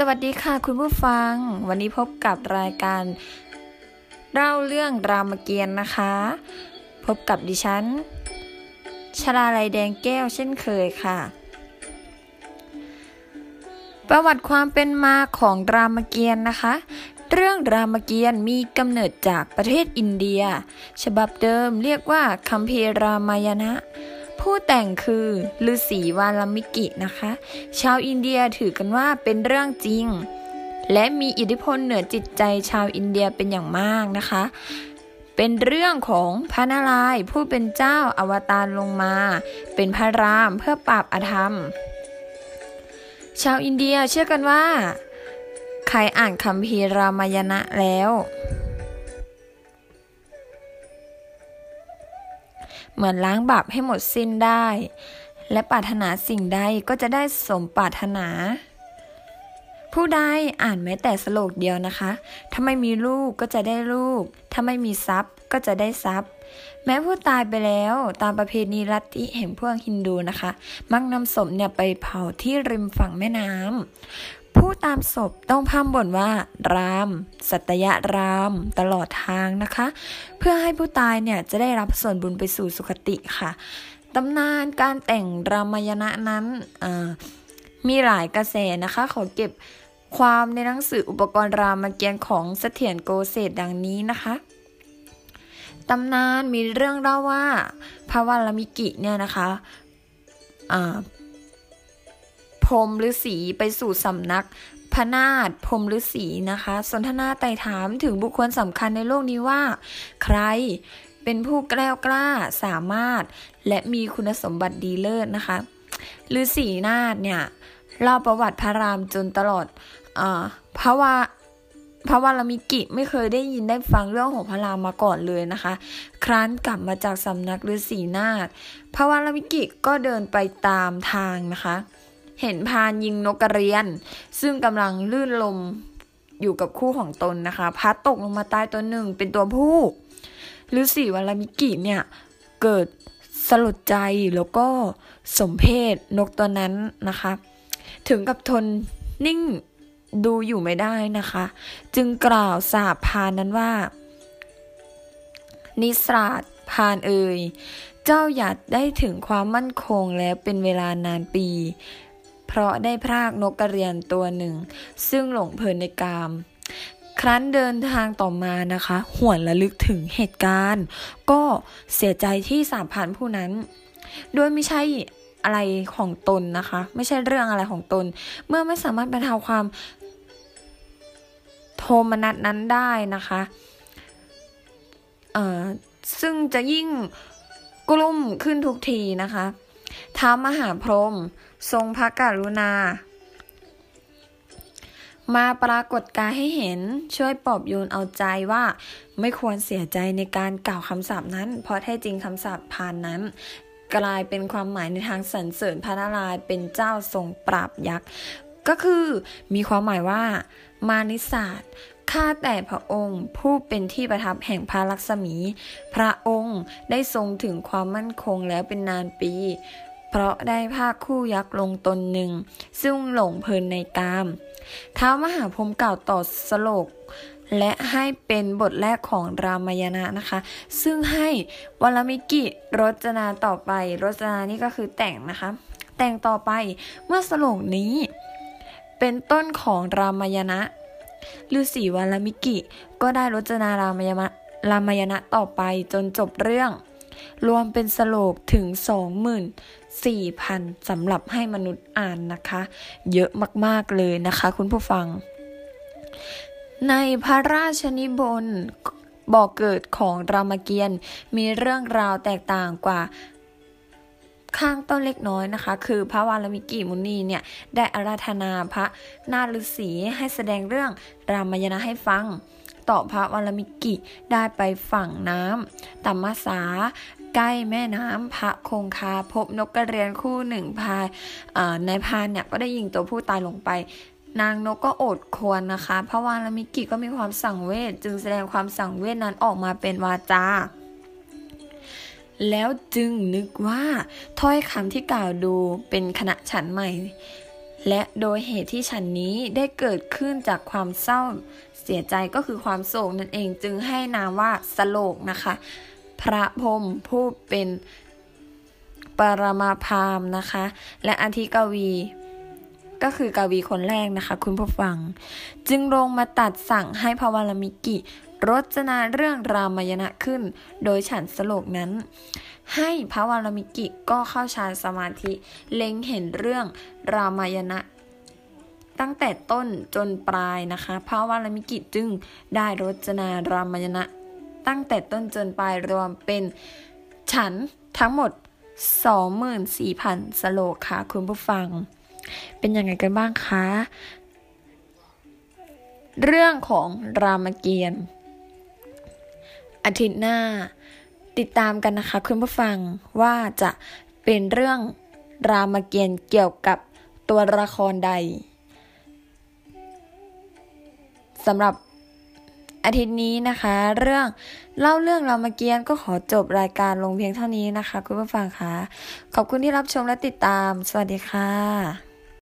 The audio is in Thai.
สวัสดีค่ะคุณผู้ฟัง วันนี้พบกับรายการเล่าเรื่องรามเกียรติ์นะคะ พบกับดิฉันชลาลัยแดงแก้วเช่นเคยค่ะ ประวัติความเป็นมาของรามเกียรติ์นะคะ เรื่องรามเกียรติ์มีกำเนิดจากประเทศอินเดีย ฉบับเดิมเรียกว่าคัมภีร์รามายณะ ผู้แต่งคือฤาษีวาลมิกินะคะ ชาวอินเดียถือกันว่าเป็นเรื่องจริง และมีอิทธิพลเหนือจิตใจชาวอินเดียเป็นอย่างมากนะคะ เป็นเรื่องของพระนารายณ์ผู้เป็นเจ้าอวตารลงมา เป็นพระรามเพื่อปราบอธรรม ชาวอินเดียเชื่อกันว่า ใครอ่านคัมภีร์รามายณะแล้ว เหมือนล้างบาปให้หมดสิ้นได้ และปรารถนาสิ่งใดก็จะได้สมปรารถนา ผู้ใดอ่านแม้แต่สโลกเดียวนะคะ ถ้าไม่มีลูกก็จะได้ลูก ถ้าไม่มีทรัพย์ก็จะได้ทรัพย์ แม้ผู้ตายไปแล้วตามประเพณีลัทธิแห่งพวกฮินดูนะคะ มักนำศพเนี่ยไปเผาที่ริมฝั่งแม่น้ำผู้ตามศพต้องพามบ่นว่าราม สัตยราม ตลอดทางนะคะ เพื่อให้ผู้ตายเนี่ยจะได้รับส่วนบุญไปสู่สุคติค่ะตำนานการแต่งรามายณะนั้นมีหลายกระแสนะคะ ขอเก็บความในหนังสืออุปกรณ์รามเกียรติของเสถียรโกเศษดังนี้นะคะ ตำนานมีเรื่องเล่าว่าพระวรมิกิเนี่ยนะคะพรมฤาษีไปสู่สำนักพนาฏพรมฤาษีนะคะ สนทนาไต่ถามถึงบุคคลสำคัญในโลกนี้ว่า ใครเป็นผู้แกล้วกล้าสามารถ และมีคุณสมบัติดีเลิศนะคะฤาษีนาฏเนี่ยเล่าประวัติพระรามจนตลอดอพระว่า พระวรมิกิไม่เคยได้ยินได้ฟังเรื่องของพระรามมาก่อนเลยนะคะ ครั้นกลับมาจากสำนักฤาษีนาฏพระวรมิกิก็เดินไปตามทางนะคะ เห็นพานยิงนกกระเรียน ซึ่งกำลังลื่นลมอยู่กับคู่ของตนนะคะ พัดตกลงมาใต้ตัวหนึ่งเป็นตัวผู้ฤาษีวลามิกิเนี่ยเกิดสลดใจแล้วก็สมเพศนกตัวนั้นนะคะ ถึงกับทนนิ่ง ดูอยู่ไม่ได้นะคะ จึงกล่าวสาบพานนั้นว่า นิสราดพานเอ่ยเจ้าอยากได้ถึงความมั่นคงแล้วเป็นเวลานานปี เพราะได้พรากนกกระเรียนตัวหนึ่ง ซึ่งหลงเพลินในกาม ครั้นเดินทางต่อมานะคะ หวนระลึกถึงเหตุการณ์ ก็เสียใจที่สามผ่านผู้นั้นโดยไม่ใช่ อะไรของตนนะคะ ไม่ใช่เรื่องอะไรของตน เมื่อไม่สามารถบรรเทาความโทมนัสนั้นได้นะคะอ่าซึ่งจะยิ่งกลุ่มขึ้นทุกทีนะคะท้ามหาพรหมทรงพระกรุณา มาปรากฏกายให้เห็นช่วยปลอบโยนเอาใจว่า ไม่ควรเสียใจในการกล่าวคำสาปนั้น เพราะแท้จริงคำสาปพานนั้น กลายเป็นความหมายในทางสรรเสริญพระนารายณ์เป็นเจ้าทรงปราบยักษ์ก็คือมีความหมายว่า มานิสาสข้าแต่พระองค์ผู้เป็นที่ประทับแห่งพระลักษมี พระองค์ได้ทรงถึงความมั่นคงแล้วเป็นนานปี เพราะได้ภาคคู่ยักษ์ลงตนหนึ่ง ซึ่งหลงเพลินในกามท้าวมหาพรมกล่าวต่อสโลก และให้เป็นบทแรกของรามายณะนะคะ ซึ่งให้วลมิกิรจนาต่อไป รจนานี่ก็คือแต่งนะคะ แต่งต่อไปเมื่อสโลกนี้ เป็นต้นของรามายณะฤาษีวลมิกิก็ได้รจนารามายณะรามายณะต่อไปจนจบเรื่อง รวมเป็นสโลกถึงสองหมื่น4,000สำหรับให้มนุษย์อ่านนะคะ เยอะมากๆเลยนะคะคุณผู้ฟัง ในพระราชนิบนบอกเกิดของรามเกียรติ์มีเรื่องราวแตกต่างกว่าข้างต้นเล็กน้อยนะคะ คือพระวาลมิกิมุนีเนี่ย ได้อาราธนาพระนาฤษีให้แสดงเรื่องรามายณะให้ฟัง ต่อพระวาลมิกิได้ไปฝั่งน้ำตัมมาสา ใกล้แม่น้ำพระคงคาพบนกกระเรียนคู่หนึ่งพายในพานเนี่ย ก็ได้ยิงตัวผู้ตายลงไป นางนกก็อดควรนะคะเพราะว่าลามิกิก็มีความสั่งเวทจึงแสดงความสั่งเวทนั้นออกมาเป็นวาจา แล้วจึงนึกว่าถ้อยคำที่กล่าวดูเป็นคณะฉันใหม่ และโดยเหตุที่ฉันนี้ได้เกิดขึ้นจากความเศร้าเสียใจก็คือความโศกนั่นเองจึงให้นามว่าสโลกนะคะ พระพรมผู้เป็นปรมาพามนะคะ และอธิกวี ก็คือกวีคนแรกนะคะ คุณผู้ฟัง จึงลงมาตรัสสั่งให้พระวาลมิกิรจนาเรื่องรามายณะขึ้น โดยฉันท์โศลกนั้น ให้พระวาลมิกิก็เข้าฌานสมาธิ เล็งเห็นเรื่องรามายณะตั้งแต่ต้นจนปลายนะคะ พระวาลมิกิจึงได้รจนารามายณะ ตั้งแต่ต้นจนปลายรวมเป็นฉันทั้งหมด 24,000 สโลกค่ะคุณผู้ฟัง เป็นยังไงกันบ้างคะ เรื่องของรามเกียรติ์อาทิตย์หน้า ติดตามกันนะคะคุณผู้ฟังว่าจะเป็นเรื่องรามเกียรติ์เกี่ยวกับตัวละครใดสำหรับอาทิตย์นี้นะคะ เรื่องเล่าเรื่องรามเกียรติ์ก็ขอจบรายการลงเพียงเท่านี้นะคะ คุณผู้ฟังคะขอบคุณที่รับชมและติดตาม สวัสดีค่ะ